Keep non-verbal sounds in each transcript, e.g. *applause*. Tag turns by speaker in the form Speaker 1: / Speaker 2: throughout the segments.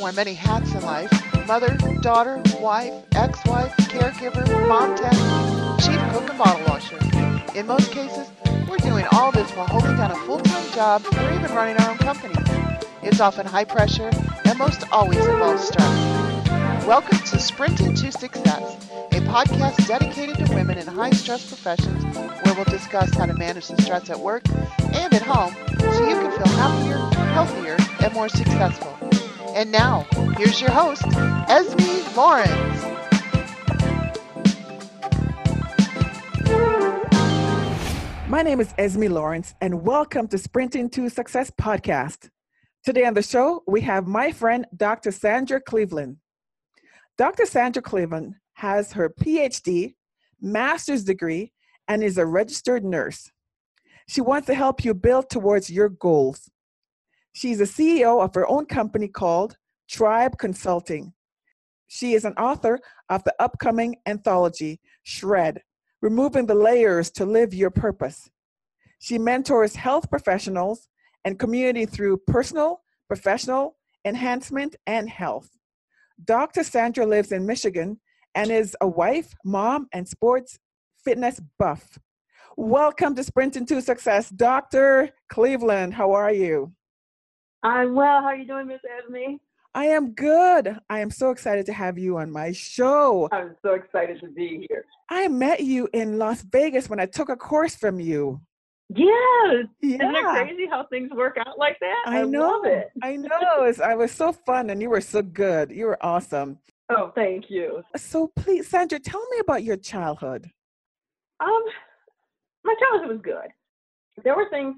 Speaker 1: wear many hats in life mother, daughter, wife, ex wife, caregiver, mom tech, chief cook, and bottle washer. In most cases, we're doing all this while holding down a full time job or even running our own company. It's often high pressure and most always involves stress. Welcome to Sprinting to Success, a podcast dedicated to women in high stress professions where we'll discuss how to manage the stress at work and at home so you can feel happier, healthier, and more successful. And now, here's your host, Esmie Lawrence.
Speaker 2: My name is Esmie Lawrence, and welcome to Sprinting to Success podcast. Today on the show, we have my friend, Dr. Sandra Cleveland. Dr. Sandra Cleveland has her PhD, master's degree, and is a registered nurse. She wants to help you build towards your goals. She's a CEO of her own company called Tribe Consulting. She is an author of the upcoming anthology, Shred Removing the Layers to Live Your Purpose. She mentors health professionals and community through personal, professional enhancement, and health. Dr. Sandra lives in Michigan and is a wife, mom, and sports fitness buff. Welcome to Sprinting to Success, Dr. Cleveland. How are you?
Speaker 3: I'm well. How are you doing, Miss Esmie?
Speaker 2: I am good. I am so excited to have you on my show.
Speaker 3: I'm so excited to be here.
Speaker 2: I met you in Las Vegas when I took a course from you.
Speaker 3: Yes.
Speaker 2: Yeah.
Speaker 3: Isn't it crazy how things work out like that?
Speaker 2: I know.
Speaker 3: love it.
Speaker 2: I know. It's, I was so fun and you were so good. You were awesome.
Speaker 3: Oh, thank you.
Speaker 2: So please, Sandra, tell me about your childhood.
Speaker 3: Um, my childhood was good. There were things,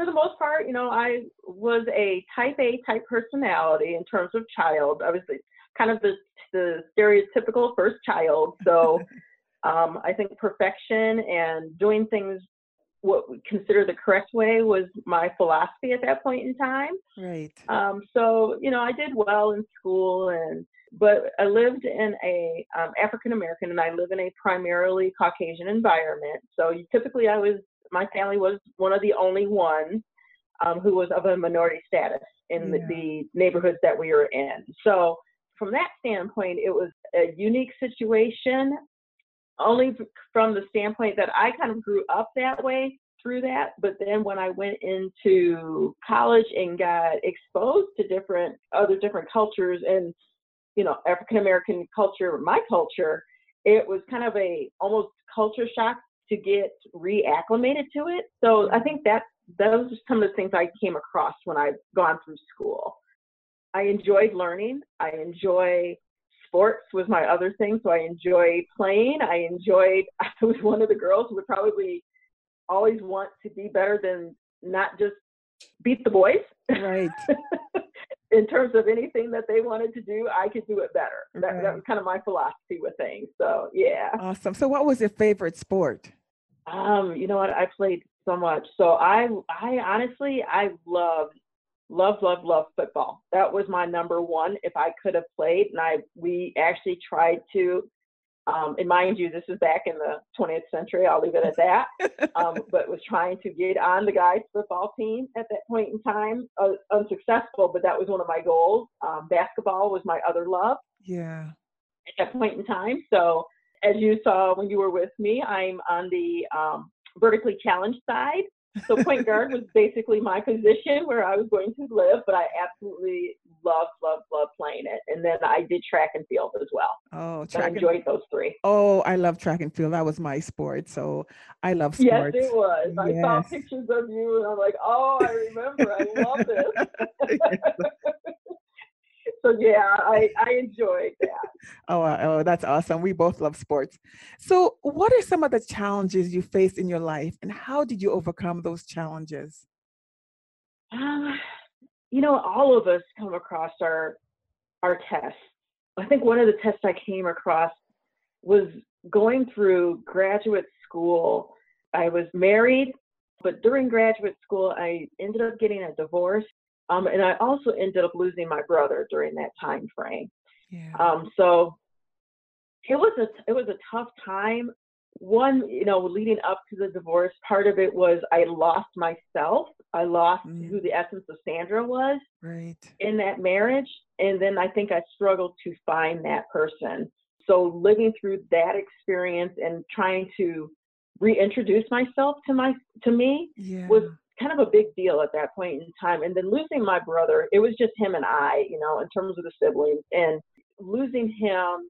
Speaker 3: for the most part, you know, I was a type A type personality in terms of child. I was the, kind of the the stereotypical first child. So *laughs* um, I think perfection and doing things what we consider the correct way was my philosophy at that point in time.
Speaker 2: Right.
Speaker 3: Um, so you know, I did well in school, and but I lived in a um, African American, and I live in a primarily Caucasian environment. So typically, I was my family was one of the only ones um, who was of a minority status in
Speaker 2: Yeah.
Speaker 3: the, the neighborhoods that we were in. So from that standpoint, it was a unique situation. Only from the standpoint that I kind of grew up that way through that. But then when I went into college and got exposed to different other different cultures and you know African American culture, my culture, it was kind of a almost culture shock to get reacclimated to it. So I think that those are some of the things I came across when I've gone through school. I enjoyed learning. I enjoy sports was my other thing. So I enjoyed playing. I enjoyed *laughs* I was one of the girls who would probably always want to be better than not just beat the boys.
Speaker 2: Right. *laughs*
Speaker 3: in terms of anything that they wanted to do, I could do it better. That,
Speaker 2: Right.
Speaker 3: that was kind of my philosophy with things. So yeah.
Speaker 2: Awesome. So what was your favorite sport?
Speaker 3: Um, you know what? I played so much. So I I honestly I loved love love love football. That was my number one if I could have played. And I we actually tried to um, and mind you, this is back in the 20th century. I'll leave it at that. *laughs* um, but was trying to get on the guys' football team at that point in time. Uh, unsuccessful, but that was one of my goals. Um, basketball was my other love
Speaker 2: Yeah.
Speaker 3: at that point in time. So as you saw when you were with me, I'm on the um, vertically challenged side. So point guard was basically my position where I was going to live, but I absolutely loved, loved, loved playing it. And then I did track and field as well.
Speaker 2: Oh,
Speaker 3: I
Speaker 2: track and
Speaker 3: enjoyed those three.
Speaker 2: Oh, I love track and field. That was my sport. So I love sports.
Speaker 3: Yes, it was. I saw pictures of you and I'm like, oh, I remember. I love this. *laughs* so yeah, I, I enjoyed that.
Speaker 2: oh, oh, that's awesome. We both love sports. So, what are some of the challenges you faced in your life, and how did you overcome those challenges?
Speaker 3: Um, you know, all of us come across our our tests. I think one of the tests I came across was going through graduate school. I was married, but during graduate school, I ended up getting a divorce, um, and I also ended up losing my brother during that time frame.
Speaker 2: Yeah.
Speaker 3: Um, so it was a it was a tough time one, you know, leading up to the divorce, part of it was I lost myself. I lost
Speaker 2: Mm.
Speaker 3: who the essence of Sandra was
Speaker 2: Right.
Speaker 3: in that marriage. And then I think I struggled to find that person. So living through that experience and trying to reintroduce myself to my to me
Speaker 2: Yeah.
Speaker 3: was kind of a big deal at that point in time. And then losing my brother, it was just him and I, you know, in terms of the siblings. And losing him,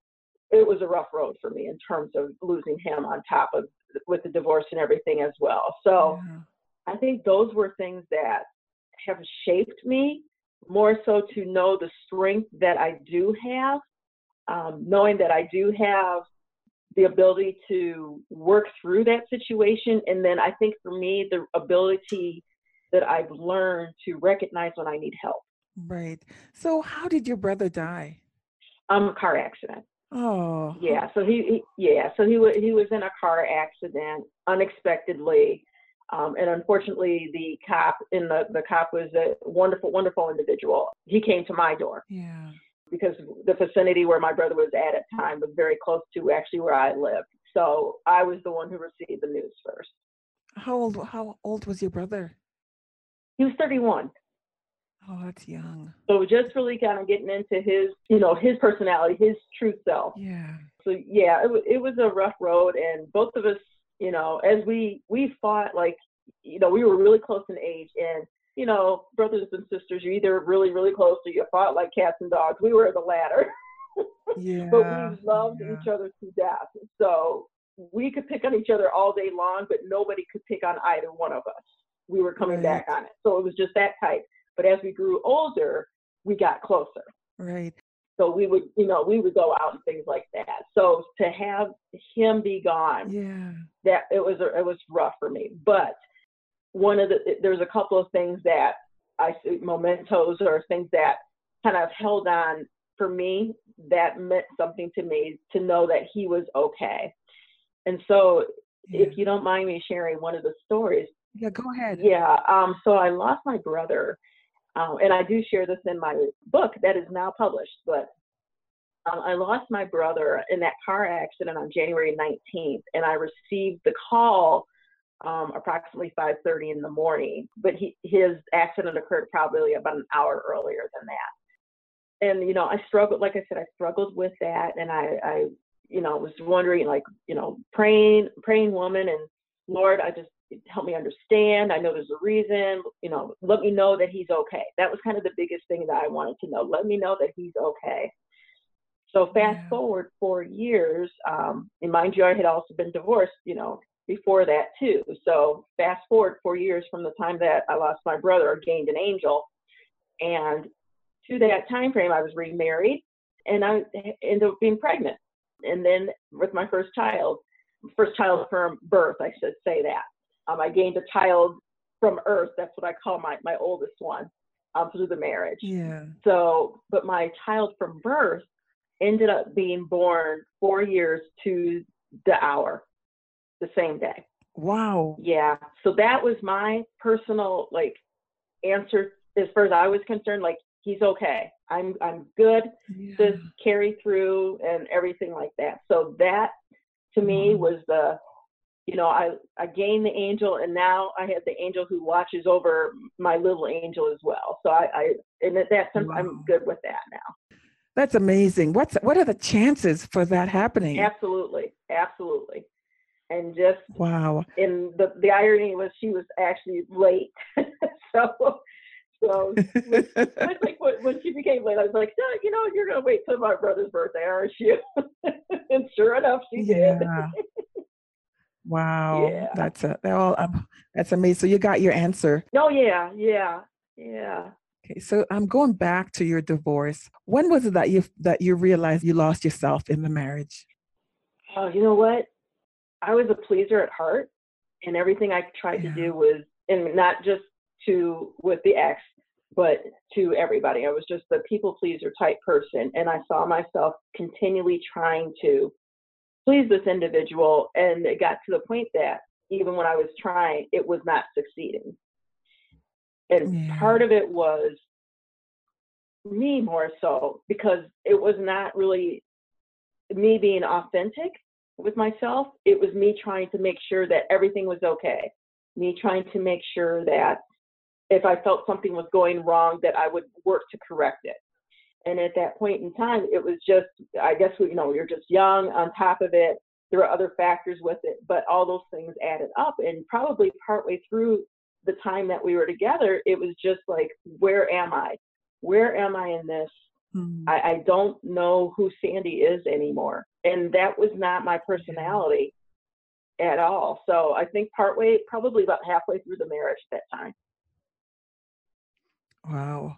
Speaker 3: it was a rough road for me in terms of losing him on top of with the divorce and everything as well. So
Speaker 2: Yeah.
Speaker 3: I think those were things that have shaped me more so to know the strength that I do have, um, knowing that I do have the ability to work through that situation. And then I think for me, the ability that I've learned to recognize when I need help.
Speaker 2: Right. So how did your brother die?
Speaker 3: Um, a car accident.
Speaker 2: Oh.
Speaker 3: Yeah. So he, he yeah. So he was he was in a car accident unexpectedly, um, and unfortunately, the cop in the the cop was a wonderful, wonderful individual. He came to my door
Speaker 2: Yeah.
Speaker 3: Because the vicinity where my brother was at at the time was very close to actually where I lived. So I was the one who received the news first.
Speaker 2: How old how old was your brother?
Speaker 3: He was 31.
Speaker 2: Oh, that's young.
Speaker 3: So just really kind of getting into his, you know, his personality, his true self.
Speaker 2: Yeah.
Speaker 3: so yeah, it, it was a rough road, and both of us, you know, as we we fought, like, you know, we were really close in age, and you know, brothers and sisters, you're either really really close or you fought like cats and dogs. We were the latter,
Speaker 2: Yeah. *laughs*
Speaker 3: but we loved
Speaker 2: yeah.
Speaker 3: each other to death. So we could pick on each other all day long, but nobody could pick on either one of us. We were coming back on it, so it was just that type. But as we grew older, we got closer
Speaker 2: Right.
Speaker 3: so we would you know we would go out and things like that so to have him be gone
Speaker 2: Yeah.
Speaker 3: that it was it was rough for me but one of the there's a couple of things that i see mementos or things that kind of held on for me that meant something to me to know that he was okay and so
Speaker 2: Yeah.
Speaker 3: if you don't mind me sharing one of the stories
Speaker 2: yeah, go ahead.
Speaker 3: yeah. Um, so I lost my brother, um, and I do share this in my book that is now published. But um, I lost my brother in that car accident on January 19th, and I received the call um, approximately 5:30 in the morning. But he, his accident occurred probably about an hour earlier than that. And you know, I struggled. Like I said, I struggled with that, and I, I you know, was wondering, like, you know, praying, praying woman, and Lord, I just help me understand. I know there's a reason. You know, let me know that he's okay. That was kind of the biggest thing that I wanted to know. Let me know that he's okay. So fast
Speaker 2: Yeah.
Speaker 3: forward four years, um, and mind you, I had also been divorced, you know, before that too. So fast forward four years from the time that I lost my brother, gained an angel, and to that time frame, I was remarried, and I ended up being pregnant, and then with my first child, first child from birth, I should say that. Um, I gained a child from earth. That's what I call my my oldest one, um, through the marriage.
Speaker 2: Yeah.
Speaker 3: So, but my child from birth ended up being born four years to the hour, the same day.
Speaker 2: Wow.
Speaker 3: Yeah. So that was my personal like answer as far as I was concerned. Like he's okay. I'm I'm good.
Speaker 2: Yeah.
Speaker 3: Just carry through and everything like that. So that to me
Speaker 2: Wow.
Speaker 3: was the you know, I, I gained the angel and now I have the angel who watches over my little angel as well. So I, I in that sense
Speaker 2: Wow.
Speaker 3: I'm good with that now.
Speaker 2: That's amazing. What's what are the chances for that happening?
Speaker 3: Absolutely. Absolutely. And just
Speaker 2: Wow.
Speaker 3: and the the irony was she was actually late. *laughs* so so I was *laughs* like when, when she became late, I was like, yeah, you know, you're gonna wait till my brother's birthday, aren't you? *laughs* and sure enough, she did.
Speaker 2: Wow.
Speaker 3: Yeah.
Speaker 2: That's a they're all um, that's amazing. So you got your answer.
Speaker 3: Oh yeah, yeah, yeah.
Speaker 2: Okay, so I'm going back to your divorce. When was it that you that you realized you lost yourself in the marriage?
Speaker 3: Oh, you know what? I was a pleaser at heart, and everything I tried
Speaker 2: Yeah.
Speaker 3: to do was, and not just to with the ex, but to everybody. I was just a people pleaser type person, and I saw myself continually trying to please this individual, and it got to the point that even when I was trying, it was not succeeding. And
Speaker 2: Yeah.
Speaker 3: part of it was me more so because it was not really me being authentic with myself. It was me trying to make sure that everything was okay. Me trying to make sure that if I felt something was going wrong, that I would work to correct it. And at that point in time, it was just, I guess, you know, you're just young on top of it. There were other factors with it, but all those things added up. And probably partway through the time that we were together, it was just like, where am I? Where am I in this? Mm-hmm. I, I don't know who Sandy is anymore. And that was not my personality at all. So I think partway, probably about halfway through the marriage at that time.
Speaker 2: Wow.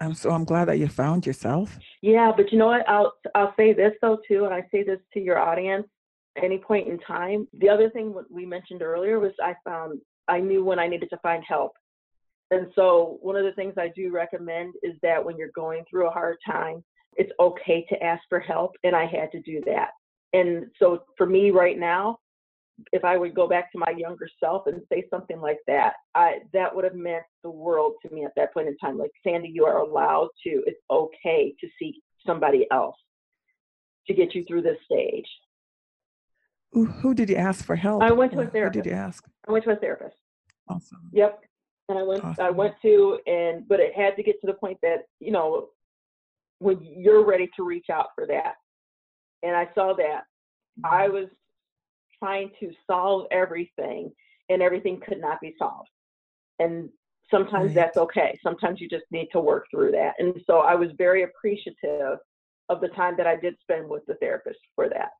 Speaker 2: I'm so I'm glad that you found yourself.
Speaker 3: Yeah, but you know what? I'll I'll say this though too, and I say this to your audience. Any point in time, the other thing we mentioned earlier was I found I knew when I needed to find help. And so one of the things I do recommend is that when you're going through a hard time, it's okay to ask for help, and I had to do that. And so for me right now, if I would go back to my younger self and say something like that, I that would have meant the world to me at that point in time. Like Sandy, you are allowed to. It's okay to seek somebody else to get you through this stage.
Speaker 2: Who, who did you ask for help?
Speaker 3: I went to a therapist.
Speaker 2: Who did you ask?
Speaker 3: I went to a therapist.
Speaker 2: Awesome.
Speaker 3: Yep. And I went. Awesome. I went to, and but it had to get to the point that you know when you're ready to reach out for that. And I saw that I mm-hmm. was trying to solve everything and everything could not be solved. And sometimes right. that's okay. Sometimes you just need to work through that. And so I was very appreciative of the time that I did spend with the therapist for that.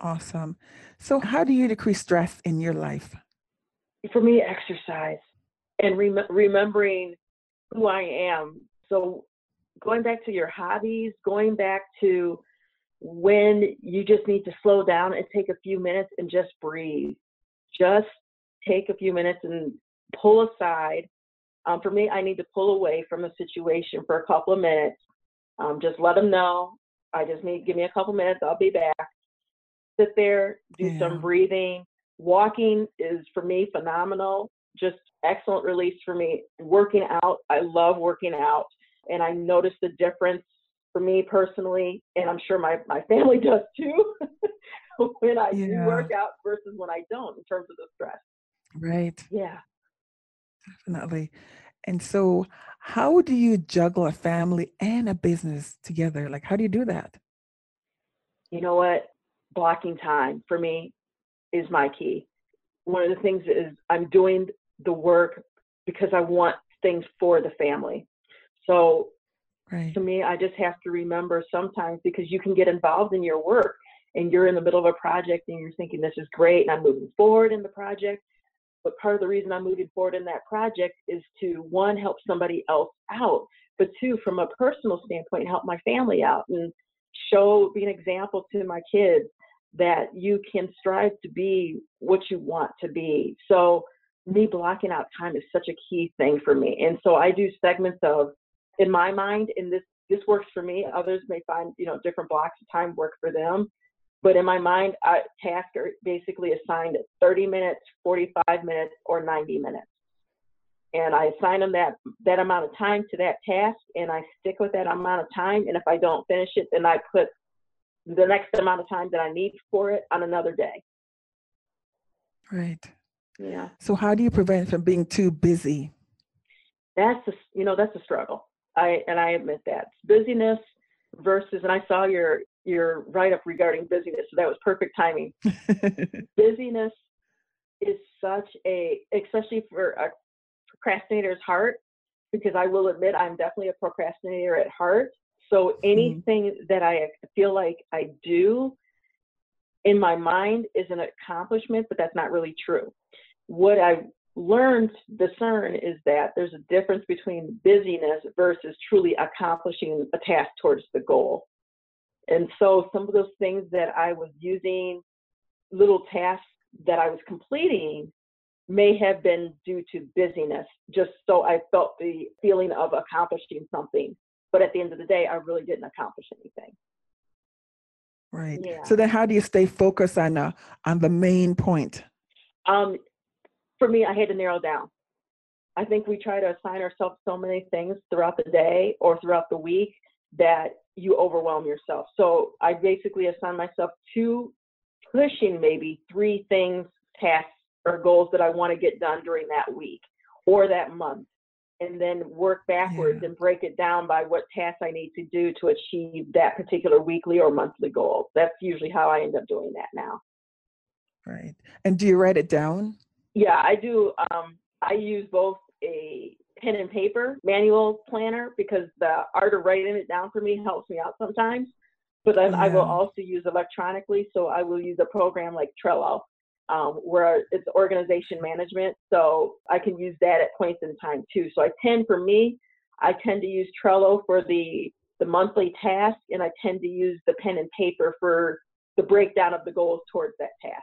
Speaker 2: Awesome. So, how do you decrease stress in your life?
Speaker 3: For me, exercise and rem- remembering who I am. So, going back to your hobbies, going back to when you just need to slow down and take a few minutes and just breathe. Just take a few minutes and pull aside. Um, for me, I need to pull away from a situation for a couple of minutes. Um, just let them know. I just need give me a couple minutes. I'll be back. Sit there, do yeah. some breathing. Walking is for me phenomenal. Just excellent release for me. Working out, I love working out, and I notice the difference for me personally, and I'm sure my, my family *laughs* does too, *laughs* when I yeah. do work out versus when I don't in terms of the stress.
Speaker 2: Right.
Speaker 3: Yeah.
Speaker 2: Definitely. And so, how do you juggle a family and a business together? Like, how do you do that?
Speaker 3: You know what? Blocking time for me is my key. One of the things is I'm doing the work because I want things for the family. So
Speaker 2: Right.
Speaker 3: To me, I just have to remember sometimes because you can get involved in your work and you're in the middle of a project and you're thinking this is great and I'm moving forward in the project. But part of the reason I'm moving forward in that project is to one, help somebody else out, but two, from a personal standpoint, help my family out and show, be an example to my kids that you can strive to be what you want to be. So me blocking out time is such a key thing for me. And so I do segments of in my mind, and this this works for me. Others may find you know different blocks of time work for them. But in my mind, I, tasks are basically assigned at 30 minutes, 45 minutes, or 90 minutes. And I assign them that that amount of time to that task, and I stick with that amount of time. And if I don't finish it, then I put the next amount of time that I need for it on another day.
Speaker 2: Right.
Speaker 3: Yeah.
Speaker 2: So how do you prevent from being too busy?
Speaker 3: That's a, you know that's a struggle. I and I admit that busyness versus and I saw your your write up regarding busyness, so that was perfect timing. *laughs* busyness is such a especially for a procrastinator's heart because I will admit I'm definitely a procrastinator at heart. So mm-hmm. anything mm. that I feel like I do in my mind is an accomplishment, but that's not really true. What I learned discern is that there's a difference between busyness versus truly accomplishing a task towards the goal. And so some of those things that I was using, little tasks that I was completing, may have been due to busyness, just so I felt the feeling of accomplishing something. But at the end of the day, I really didn't accomplish anything.
Speaker 2: Right. Yeah. So then, how do you stay focused on uh, on the main point?
Speaker 3: Um, for me, I had to narrow down. I think we try to assign ourselves so many things throughout the day or throughout the week that you overwhelm yourself. So I basically assign myself two pushing maybe three things, tasks, or goals that I want to get done during that week or that month. And then work backwards
Speaker 2: Yeah.
Speaker 3: and break it down by what tasks I need to do to achieve that particular weekly or monthly goal. That's usually how I end up doing that now.
Speaker 2: Right. And do you write it down?
Speaker 3: Yeah, I do. Um, I use both a pen and paper manual planner because the art of writing it down for me helps me out sometimes. But then I will also use electronically. So I will use a program like Trello, um, where it's organization management. So I can use that at points in time too. So I tend, for me, I tend to use Trello for the the monthly task, and I tend to use the pen and paper for the breakdown of the goals towards that task.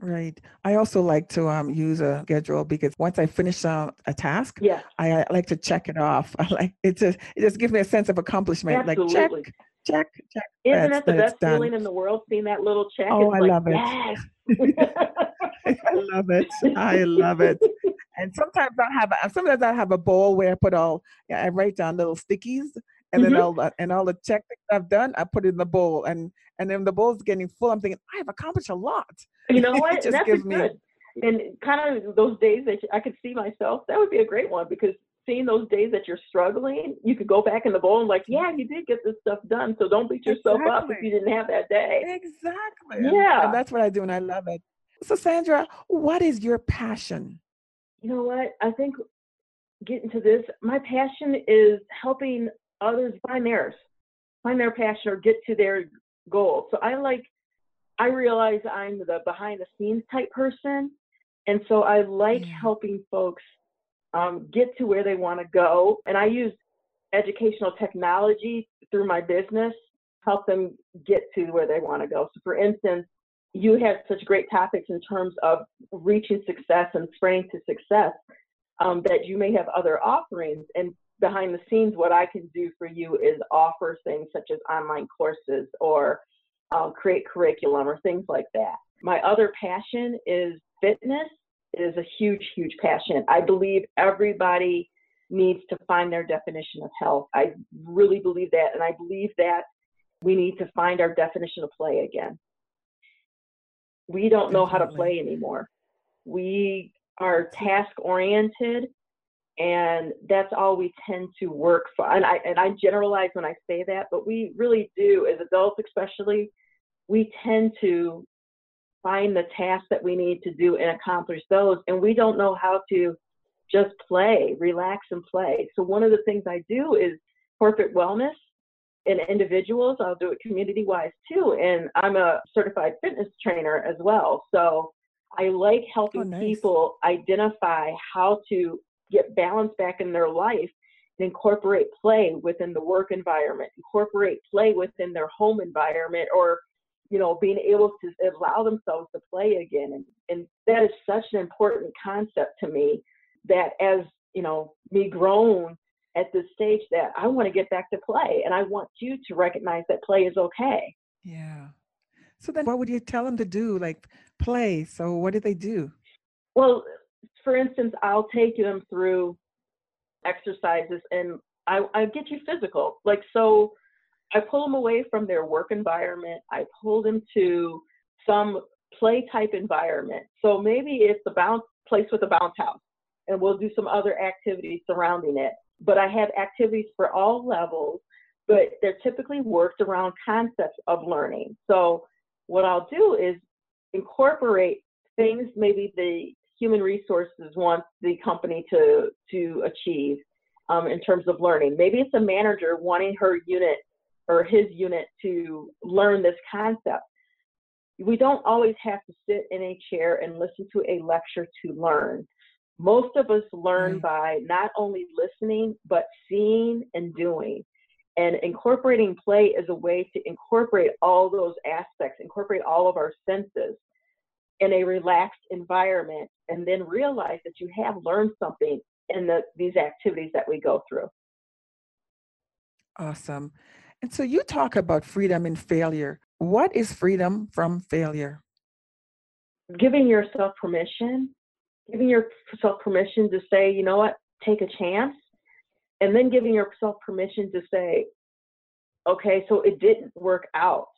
Speaker 2: Right. I also like to um, use a schedule because once I finish uh, a task,
Speaker 3: Yes.
Speaker 2: I, I like to check it off. *laughs* I like it to it just gives me a sense of accomplishment. Like check,
Speaker 3: Absolutely.
Speaker 2: Check, check.
Speaker 3: Isn't that the best feeling in the world? Seeing that little check.
Speaker 2: Oh, I
Speaker 3: like,
Speaker 2: love it.
Speaker 3: Yes. *laughs* *laughs*
Speaker 2: I love it. I love it. And sometimes I have a- sometimes I have a bowl where I put all yeah, I write down little stickies and then
Speaker 3: Mhm.
Speaker 2: all the, and all the check things I've done, I put it in the bowl and and then the bowl's getting full. I'm thinking I have accomplished a lot.
Speaker 3: You know *laughs*
Speaker 2: It
Speaker 3: what?
Speaker 2: just
Speaker 3: That's
Speaker 2: gives me-
Speaker 3: good. And kind of those days that I could see myself, that would be a great one because seeing those days that you're struggling, you could go back in the bowl and like, yeah, you did get this stuff done. So don't beat yourself up if you didn't have that day.
Speaker 2: Exactly.
Speaker 3: Yeah.
Speaker 2: And that's what I do and I love it. So Sandra, what is your passion?
Speaker 3: You know what? I think getting to this, my passion is helping others find theirs, find their passion or get to their goal. So I like, I realize I'm the behind the scenes type person. And so I like
Speaker 2: Yeah.
Speaker 3: helping folks um, get to where they want to go. And I use educational technology through my business, help them get to where they want to go. So for instance, you had such great topics in terms of reaching success and Sprinting to Success um, that you may have other offerings. And behind the scenes, what I can do for you is offer things such as online courses or uh, create curriculum or things like that. My other passion is fitness. Is a huge, huge passion. I believe everybody needs to find their definition of health. I really believe that. And I believe that we need to find our definition of play again. We don't know how to play anymore. We are task oriented and that's all we tend to work for and I and I generalize when I say that, but we really do as adults especially, we tend to find the tasks that we need to do and accomplish those and we don't know how to just play, relax and play. So one of the things I do is corporate wellness in individuals. I'll do it community wise too. And I'm a certified fitness trainer as well. So I like helping
Speaker 2: Oh, nice.
Speaker 3: people identify how to get balance back in their life and incorporate play within the work environment, incorporate play within their home environment, or you know, being able to allow themselves to play again. And, and that is such an important concept to me that as, you know, me grown at this stage that I want to get back to play and I want you to recognize that play is okay.
Speaker 2: Yeah. So then what would you tell them to do? Like play. So what do they do?
Speaker 3: Well, for instance, I'll take them through exercises and I, I get you physical. Like, so I pull them away from their work environment. I pull them to some play type environment. So maybe it's a bounce place with a bounce house and we'll do some other activities surrounding it. But I have activities for all levels, but they're typically worked around concepts of learning. So what I'll do is incorporate things maybe the human resources wants the company to to achieve um, in terms of learning. Maybe it's a manager wanting her unit or his unit to learn this concept. We don't always have to sit in a chair and listen to a lecture to learn. Most of us learn
Speaker 2: Right.
Speaker 3: by not only listening, but seeing and doing. And incorporating play is a way to incorporate all those aspects, incorporate all of our senses in a relaxed environment, and then realize that you have learned something in the, these activities that we go through.
Speaker 2: Awesome. And so you talk about freedom in failure. What is freedom from failure?
Speaker 3: Giving yourself permission, giving yourself permission to say, you know what, take a chance, and then giving yourself permission to say, okay, so it didn't work out.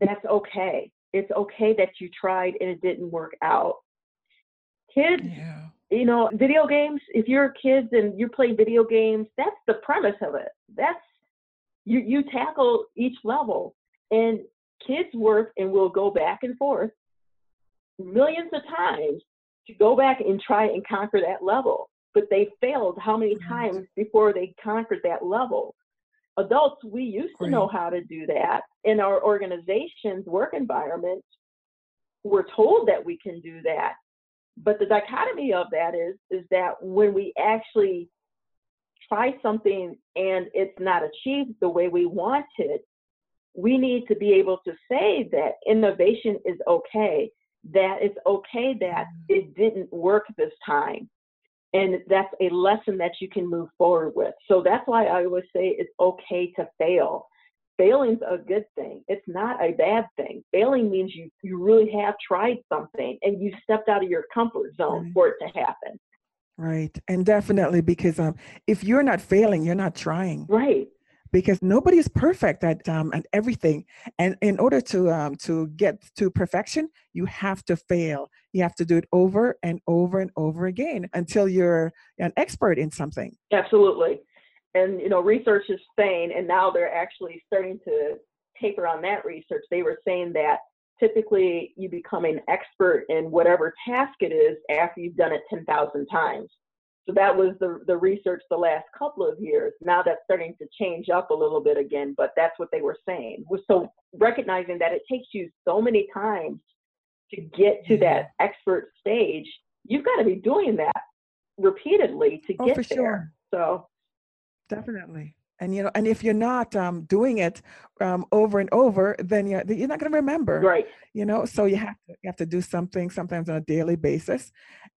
Speaker 3: That's okay. It's okay that you tried and it didn't work out. Kids,
Speaker 2: Yeah.
Speaker 3: you know, video games, if you're kids and you play video games, that's the premise of it. That's you you tackle each level and kids work and will go back and forth millions of times to go back and try and conquer that level. But they failed how many times before they conquered that level? Adults, we used to know how to do that. In our organization's work environment, we're told that we can do that. But the dichotomy of that is is that when we actually try something and it's not achieved the way we want it, we need to be able to say that innovation is okay, that it's okay that mm. it didn't work this time. And that's a lesson that you can move forward with. So that's why I always say it's okay to fail. Failing's a good thing. It's not a bad thing. Failing means you, you really have tried something and you stepped out of your comfort zone
Speaker 2: Right.
Speaker 3: for it to happen.
Speaker 2: Right. And definitely because um, if you're not failing, you're not trying.
Speaker 3: Right.
Speaker 2: because nobody is perfect at um, at everything and in order to um, to get to perfection you have to fail you have to do it over and over and over again until you're an expert in something
Speaker 3: Absolutely. And you know, research is saying, and now they're actually starting to taper on that research. They were saying that typically you become an expert in whatever task it is after you've done it 10,000 times. So that was the, the research the last couple of years. Now that's starting to change up a little bit again, but that's what they were saying. So recognizing that it takes you so many times to get to mm-hmm. that expert stage, you've got to be doing that repeatedly to
Speaker 2: oh
Speaker 3: get
Speaker 2: for
Speaker 3: there.
Speaker 2: sure
Speaker 3: So
Speaker 2: definitely and you know and if you're not um, doing it um, over and over then you're, you're not going to remember
Speaker 3: right,
Speaker 2: you know so you have to you have to do something sometimes on a daily basis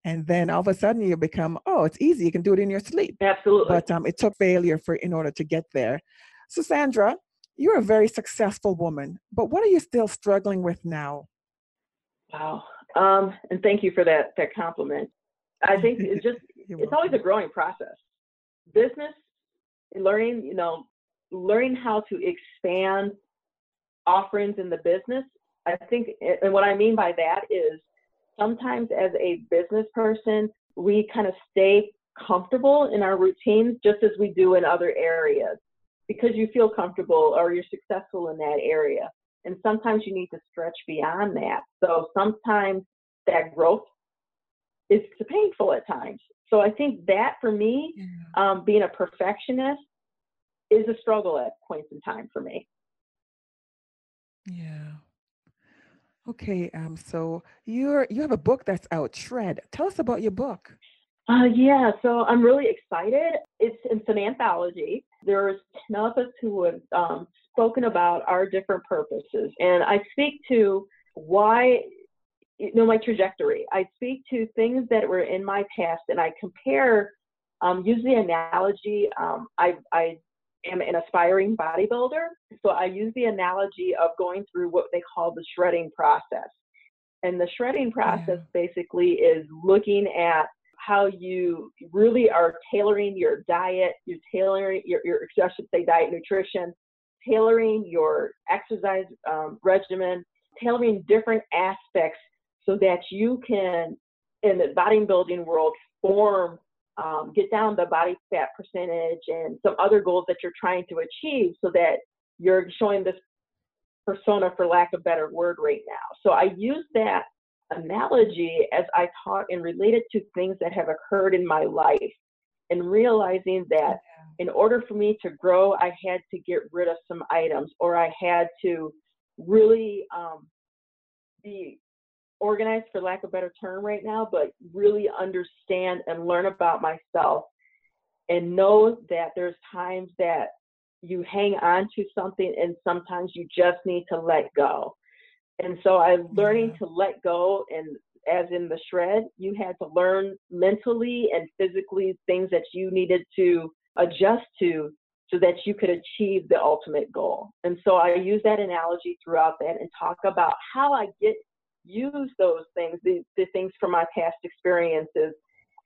Speaker 2: and then all of a sudden you become oh it's easy you can do it in your sleep
Speaker 3: absolutely.
Speaker 2: but um, it took failure for in order to get there. So Sandra, you're a very successful woman, but what are you still struggling with now?
Speaker 3: wow. Um, and thank you for that that compliment. I think it's *laughs* just it's always a growing process. Business, learning, you know, learning how to expand offerings in the business. I think, and what I mean by that is sometimes as a business person, we kind of stay comfortable in our routines just as we do in other areas because you feel comfortable or you're successful in that area. And sometimes you need to stretch beyond that. So sometimes that growth is painful at times. So I think that for me, um, being a perfectionist is a struggle at points in time for me.
Speaker 2: Yeah. Okay. Um. So you're you have a book that's out, Shred. Tell us about your book.
Speaker 3: Uh, yeah, so I'm really excited. It's it's an anthology. There's ten of us who have um, spoken about our different purposes, and I speak to why, you know, my trajectory. I speak to things that were in my past, and I compare. Um, use the analogy. Um, I I am an aspiring bodybuilder, so I use the analogy of going through what they call the shredding process. And the shredding process basically is looking at how you really are tailoring your diet, you're tailoring your, your I should say diet nutrition, tailoring your exercise um, regimen, tailoring different aspects so that you can, in the bodybuilding world, form, um, get down the body fat percentage and some other goals that you're trying to achieve so that you're showing this persona for lack of better word right now. So I use that analogy as I talk and related to things that have occurred in my life and realizing that in order for me to grow, I had to get rid of some items or I had to really um, be organized, for lack of a better term, right now, but really understand and learn about myself and know that there's times that you hang on to something and sometimes you just need to let go. And so I'm learning
Speaker 2: Yeah.
Speaker 3: to let go and as in the shred, you had to learn mentally and physically things that you needed to adjust to so that you could achieve the ultimate goal. And so I use that analogy throughout that and talk about how I get use those things, the, the things from my past experiences,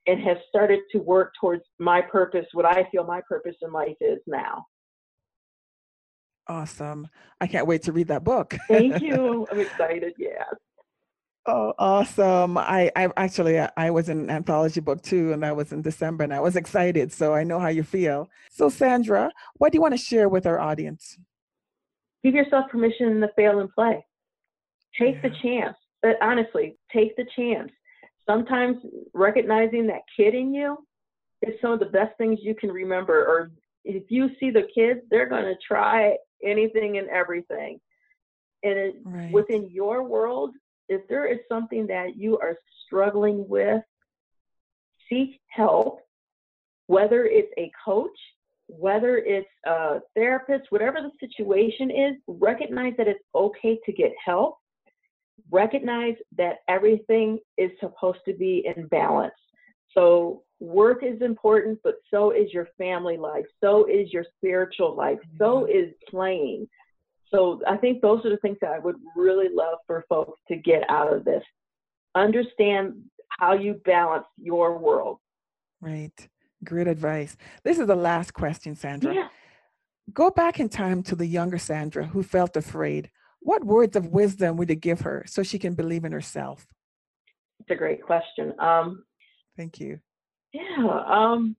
Speaker 3: and have started to work towards my purpose, what I feel my purpose in life is now.
Speaker 2: Awesome. I can't wait to read that book.
Speaker 3: Thank you. *laughs* I'm excited. Yeah.
Speaker 2: Oh, awesome. I, I actually, I was in an anthology book too, and that was in December, and I was excited. So I know how you feel. So, Sandra, what do you want to share with our audience?
Speaker 3: Give yourself permission to fail and play. Take yeah. the chance. But honestly, take the chance. Sometimes recognizing that kid in you is some of the best things you can remember. Or if you see the kids, they're going to try anything and everything. And it, right. within your world, if there is something that you are struggling with, seek help, whether it's a coach, whether it's a therapist, whatever the situation is, recognize that it's okay to get help. Recognize that everything is supposed to be in balance. So, work is important, but so is your family life, so is your spiritual life, so mm-hmm. is playing. So I think those are the things that I would really love for folks to get out of this. Understand how you balance your world.
Speaker 2: Right. Great advice. This is the last question, Sandra.
Speaker 3: Yeah.
Speaker 2: Go back in time to the younger Sandra who felt afraid. What words of wisdom would you give her so she can believe in herself?
Speaker 3: It's a great question. Um,
Speaker 2: Thank you.
Speaker 3: Yeah. Um,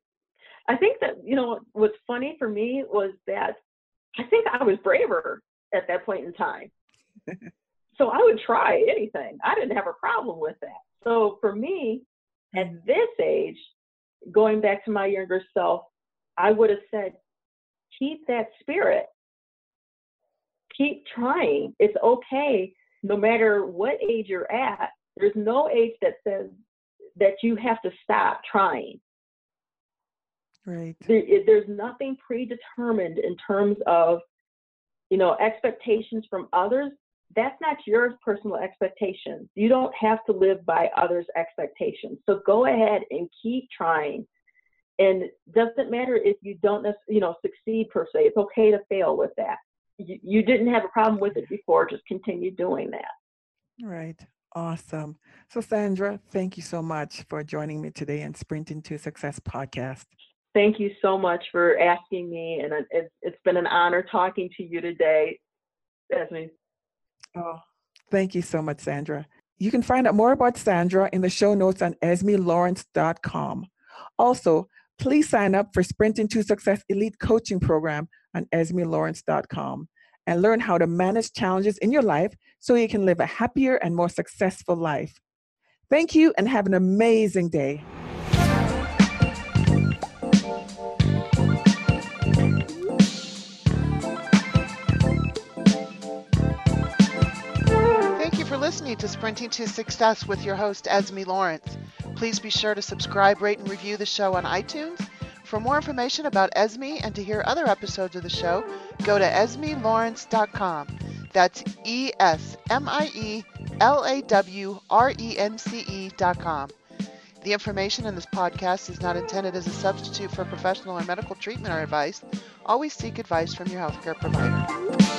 Speaker 3: I think that, you know, what's funny for me was that I think I was braver at that point in time. *laughs* so I would try anything. I didn't have a problem with that. So for me, at mm-hmm. this age, going back to my younger self, I would have said, keep that spirit. Keep trying. It's okay no matter what age you're at. There's no age that says that you have to stop trying.
Speaker 2: Right.
Speaker 3: There, there's nothing predetermined in terms of you know, expectations from others, that's not your personal expectations. You don't have to live by others' expectations. So go ahead and keep trying. And doesn't matter if you don't, you know, succeed per se. It's okay to fail with that. You, you didn't have a problem with it before. Just continue doing that.
Speaker 2: Right. Awesome. So, Sandra, thank you so much for joining me today in Sprinting to Success podcast
Speaker 3: thank you so much for asking me, and it's, it's been an honor talking to you today, Esmie.
Speaker 2: Oh, thank you so much, Sandra. You can find out more about Sandra in the show notes on esmielawrence.com. Also, please sign up for Sprinting to Success Elite Coaching Program on esmielawrence.com and learn how to manage challenges in your life so you can live a happier and more successful life. Thank you and have an amazing day.
Speaker 1: Thank you for listening to Sprinting to Success with your host, Esmie Lawrence. Please be sure to subscribe, rate, and review the show on iTunes. For more information about Esmie and to hear other episodes of the show, go to esmielawrence.com. That's E S M I E L A W R E N C E.com. The information in this podcast is not intended as a substitute for professional or medical treatment or advice. Always seek advice from your healthcare provider.